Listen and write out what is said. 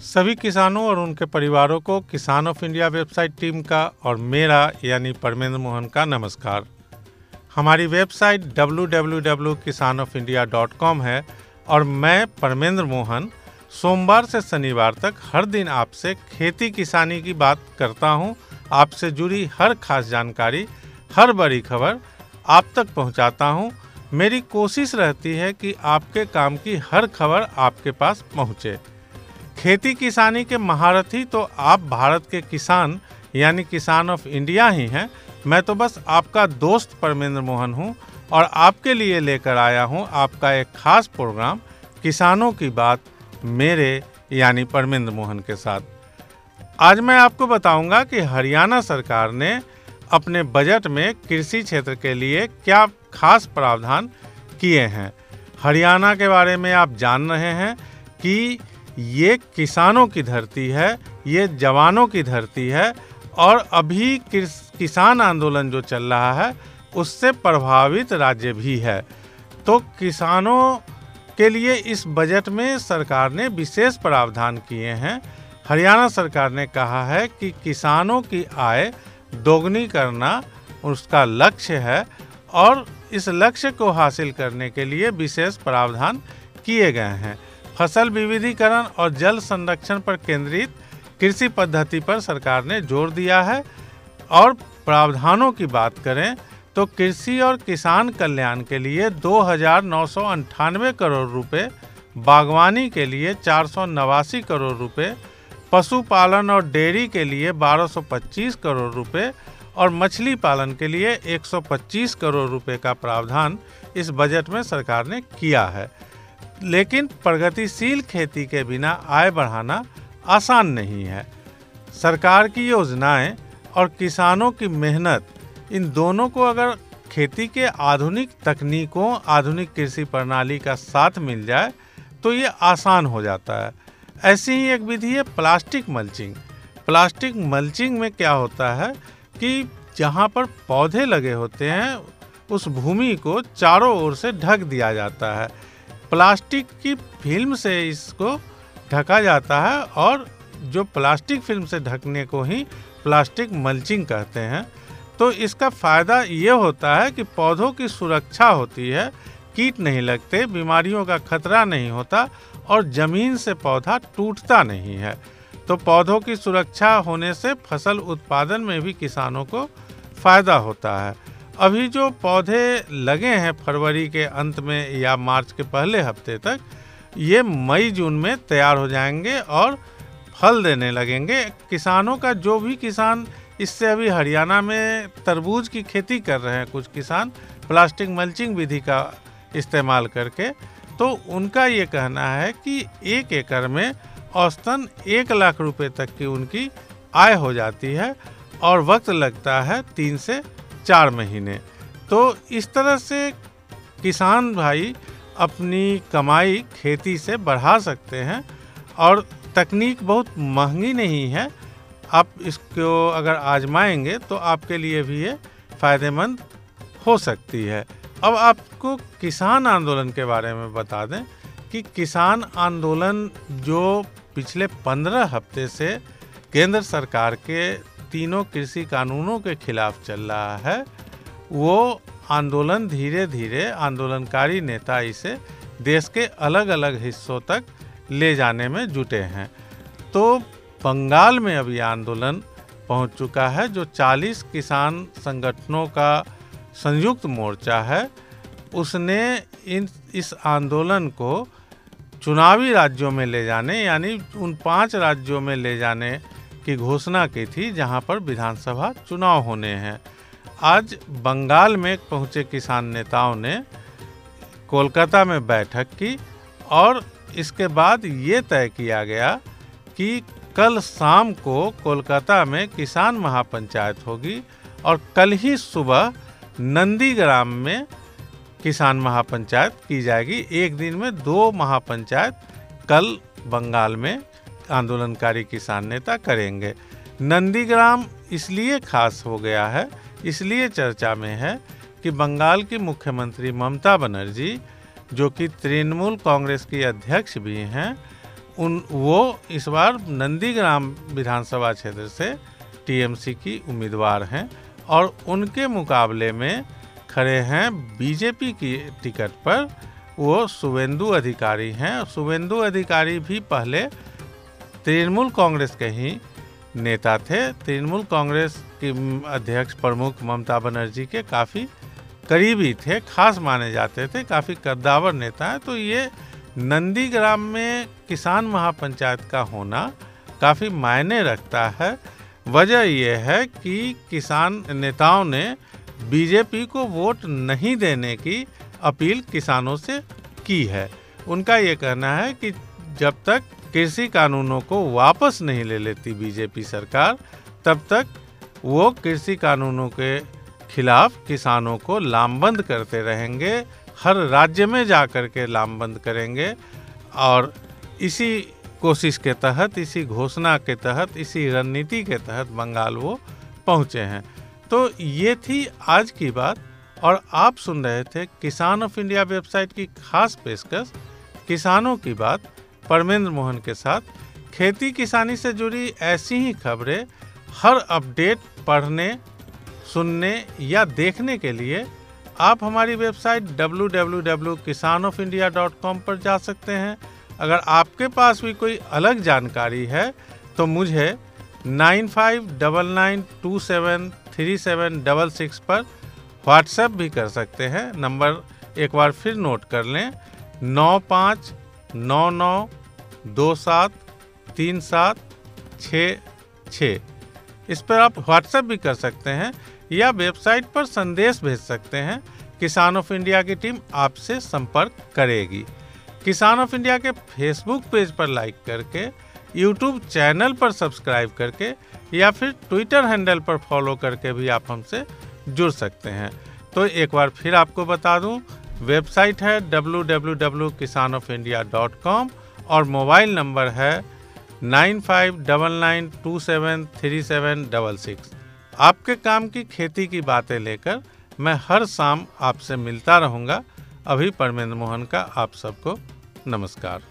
सभी किसानों और उनके परिवारों को किसान ऑफ़ इंडिया वेबसाइट टीम का और मेरा यानी परमेंद्र मोहन का नमस्कार। हमारी वेबसाइट www.kisanofindia.com है और मैं परमेंद्र मोहन सोमवार से शनिवार तक हर दिन आपसे खेती किसानी की बात करता हूँ, आपसे जुड़ी हर खास जानकारी हर बड़ी खबर आप तक पहुंचाता हूँ। मेरी कोशिश रहती है कि आपके काम की हर खबर आपके पास पहुँचे। खेती किसानी के महारथी तो आप भारत के किसान, यानी किसान ऑफ़ इंडिया ही हैं। मैं तो बस आपका दोस्त परमेंद्र मोहन हूँ और आपके लिए लेकर आया हूँ आपका एक खास प्रोग्राम, किसानों की बात, मेरे, यानी परमेंद्र मोहन के साथ। आज मैं आपको बताऊँगा कि हरियाणा सरकार ने अपने बजट में कृषि क्षेत्र के लिए क्या खास प्रावधान किए हैं। हरियाणा के बारे में आप जान रहे हैं कि ये किसानों की धरती है, ये जवानों की धरती है और अभी किसान आंदोलन जो चल रहा है, उससे प्रभावित राज्य भी है। तो किसानों के लिए इस बजट में सरकार ने विशेष प्रावधान किए हैं। हरियाणा सरकार ने कहा है कि किसानों की आय दोगुनी करना उसका लक्ष्य है और इस लक्ष्य को हासिल करने के लिए विशेष प्रावधान किए गए हैं। फ़सल विविधीकरण और जल संरक्षण पर केंद्रित कृषि पद्धति पर सरकार ने ज़ोर दिया है। और प्रावधानों की बात करें तो कृषि और किसान कल्याण के लिए दो करोड़ रुपए, बागवानी के लिए चार सौ नवासी करोड़ रुपए, पशुपालन और डेयरी के लिए 1225 करोड़ रुपए और मछली पालन के लिए 125 करोड़ रुपए का प्रावधान इस बजट में सरकार ने किया है। लेकिन प्रगतिशील खेती के बिना आय बढ़ाना आसान नहीं है। सरकार की योजनाएँ और किसानों की मेहनत, इन दोनों को अगर खेती के आधुनिक तकनीकों, आधुनिक कृषि प्रणाली का साथ मिल जाए तो ये आसान हो जाता है। ऐसी ही एक विधि है प्लास्टिक मल्चिंग। प्लास्टिक मल्चिंग में क्या होता है कि जहाँ पर पौधे लगे होते हैं, उस भूमि को चारों ओर से ढक दिया जाता है। प्लास्टिक की फ़िल्म से इसको ढका जाता है और जो प्लास्टिक फ़िल्म से ढकने को ही प्लास्टिक मल्चिंग कहते हैं। तो इसका फ़ायदा ये होता है कि पौधों की सुरक्षा होती है, कीट नहीं लगते, बीमारियों का खतरा नहीं होता और ज़मीन से पौधा टूटता नहीं है। तो पौधों की सुरक्षा होने से फ़सल उत्पादन में भी किसानों को फ़ायदा होता है। अभी जो पौधे लगे हैं फरवरी के अंत में या मार्च के पहले हफ़्ते तक, ये मई, जून में तैयार हो जाएँगे और फल देने लगेंगे। किसानों का जो भी किसान इससे अभी हरियाणा में तरबूज की खेती कर रहे हैं, कुछ किसान प्लास्टिक मल्चिंग विधि का इस्तेमाल करके तो उनका ये कहना है कि एक एकड़ में औसतन एक लाख रुपए तक की उनकी आय हो जाती है और वक्त लगता है तीन से चार महीने। तो इस तरह से किसान भाई अपनी कमाई खेती से बढ़ा सकते हैं और तकनीक बहुत महँगी नहीं है। आप इसको अगर आजमाएँगे तो आपके लिए भी ये फ़ायदेमंद हो सकती है। अब आपको किसान आंदोलन के बारे में बता दें कि किसान आंदोलन जो पिछले पंद्रह हफ़्ते से केंद्र सरकार के तीनों कृषि कानूनों के खिलाफ चल रहा है। वो आंदोलन धीरे धीरे आंदोलनकारी नेता इसे देश के अलग अलग हिस्सों तक ले जाने में जुटे हैं। तो बंगाल में अभी आंदोलन पहुँच चुका है, जो 40 किसान संगठनों का संयुक्त मोर्चा है। उसने इन, इस आंदोलन को चुनावी राज्यों में ले जाने, यानी उन पाँच राज्यों में ले जाने की घोषणा की थी, जहाँ पर विधानसभा चुनाव होने हैं। आज बंगाल में पहुँचे किसान नेताओं ने कोलकाता में बैठक की और इसके बाद ये तय किया गया कि कल शाम को कोलकाता में किसान महापंचायत होगी और कल ही सुबह नंदीग्राम में किसान महापंचायत की जाएगी। एक दिन में दो महापंचायत कल बंगाल में आंदोलनकारी किसान नेता करेंगे। नंदीग्राम इसलिए खास हो गया है, इसलिए चर्चा में है कि बंगाल की मुख्यमंत्री ममता बनर्जी, जो कि तृणमूल कांग्रेस की अध्यक्ष भी हैं, उन, वो इस बार नंदीग्राम विधानसभा क्षेत्र से टीएमसी की उम्मीदवार हैं और उनके मुकाबले में खड़े हैं बीजेपी की टिकट पर। वो शुभेंदु अधिकारी हैं। शुभेंदु अधिकारी भी पहले तृणमूल कांग्रेस के ही नेता थे। तृणमूल कांग्रेस के अध्यक्ष प्रमुख ममता बनर्जी के काफ़ी करीबी थे, खास माने जाते थे, काफ़ी कद्दावर नेता है। तो ये नंदीग्राम में किसान महापंचायत का होना काफ़ी मायने रखता है। वजह यह है कि किसान नेताओं ने बीजेपी को वोट नहीं देने की अपील किसानों से की है। उनका ये कहना है कि जब तक कृषि कानूनों को वापस नहीं ले लेती बीजेपी सरकार, तब तक वो कृषि कानूनों के खिलाफ किसानों को लामबंद करते रहेंगे, हर राज्य में जा कर के लामबंद करेंगे और इसी कोशिश के तहत, इसी घोषणा के तहत, इसी रणनीति के तहत बंगाल वो पहुँचे हैं। तो ये थी आज की बात और आप सुन रहे थे किसान ऑफ़ इंडिया वेबसाइट की खास पेशकश, किसानों की बात। परमेंद्र मोहन के साथ खेती किसानी से जुड़ी ऐसी ही खबरें हर अपडेट पढ़ने, सुनने या देखने के लिए आप हमारी वेबसाइट www.kisanofindia.com पर जा सकते हैं। अगर आपके पास भी कोई अलग जानकारी है तो मुझे nine five double nine two seven three seven double six पर व्हाट्सएप भी कर सकते हैं। नंबर एक बार फिर नोट कर लें, नौ पाँच नौ नौ दो सात, तीन सात छ छ इस पर आप व्हाट्सएप भी कर सकते हैं या वेबसाइट पर संदेश भेज सकते हैं। किसान ऑफ़ इंडिया की टीम आपसे संपर्क करेगी। किसान ऑफ़ इंडिया के फेसबुक पेज पर लाइक करके, यूट्यूब चैनल पर सब्सक्राइब करके, या फिर ट्विटर हैंडल पर फॉलो करके भी आप हमसे जुड़ सकते हैं। तो एक बार फिर आपको बता दूँ, वेबसाइट है www.kisanofindia.com और मोबाइल नंबर है nine five double nine two seven three seven double six. आपके काम की खेती की बातें लेकर मैं हर शाम आपसे मिलता रहूँगा। अभी परमेंद्र मोहन का आप सबको नमस्कार।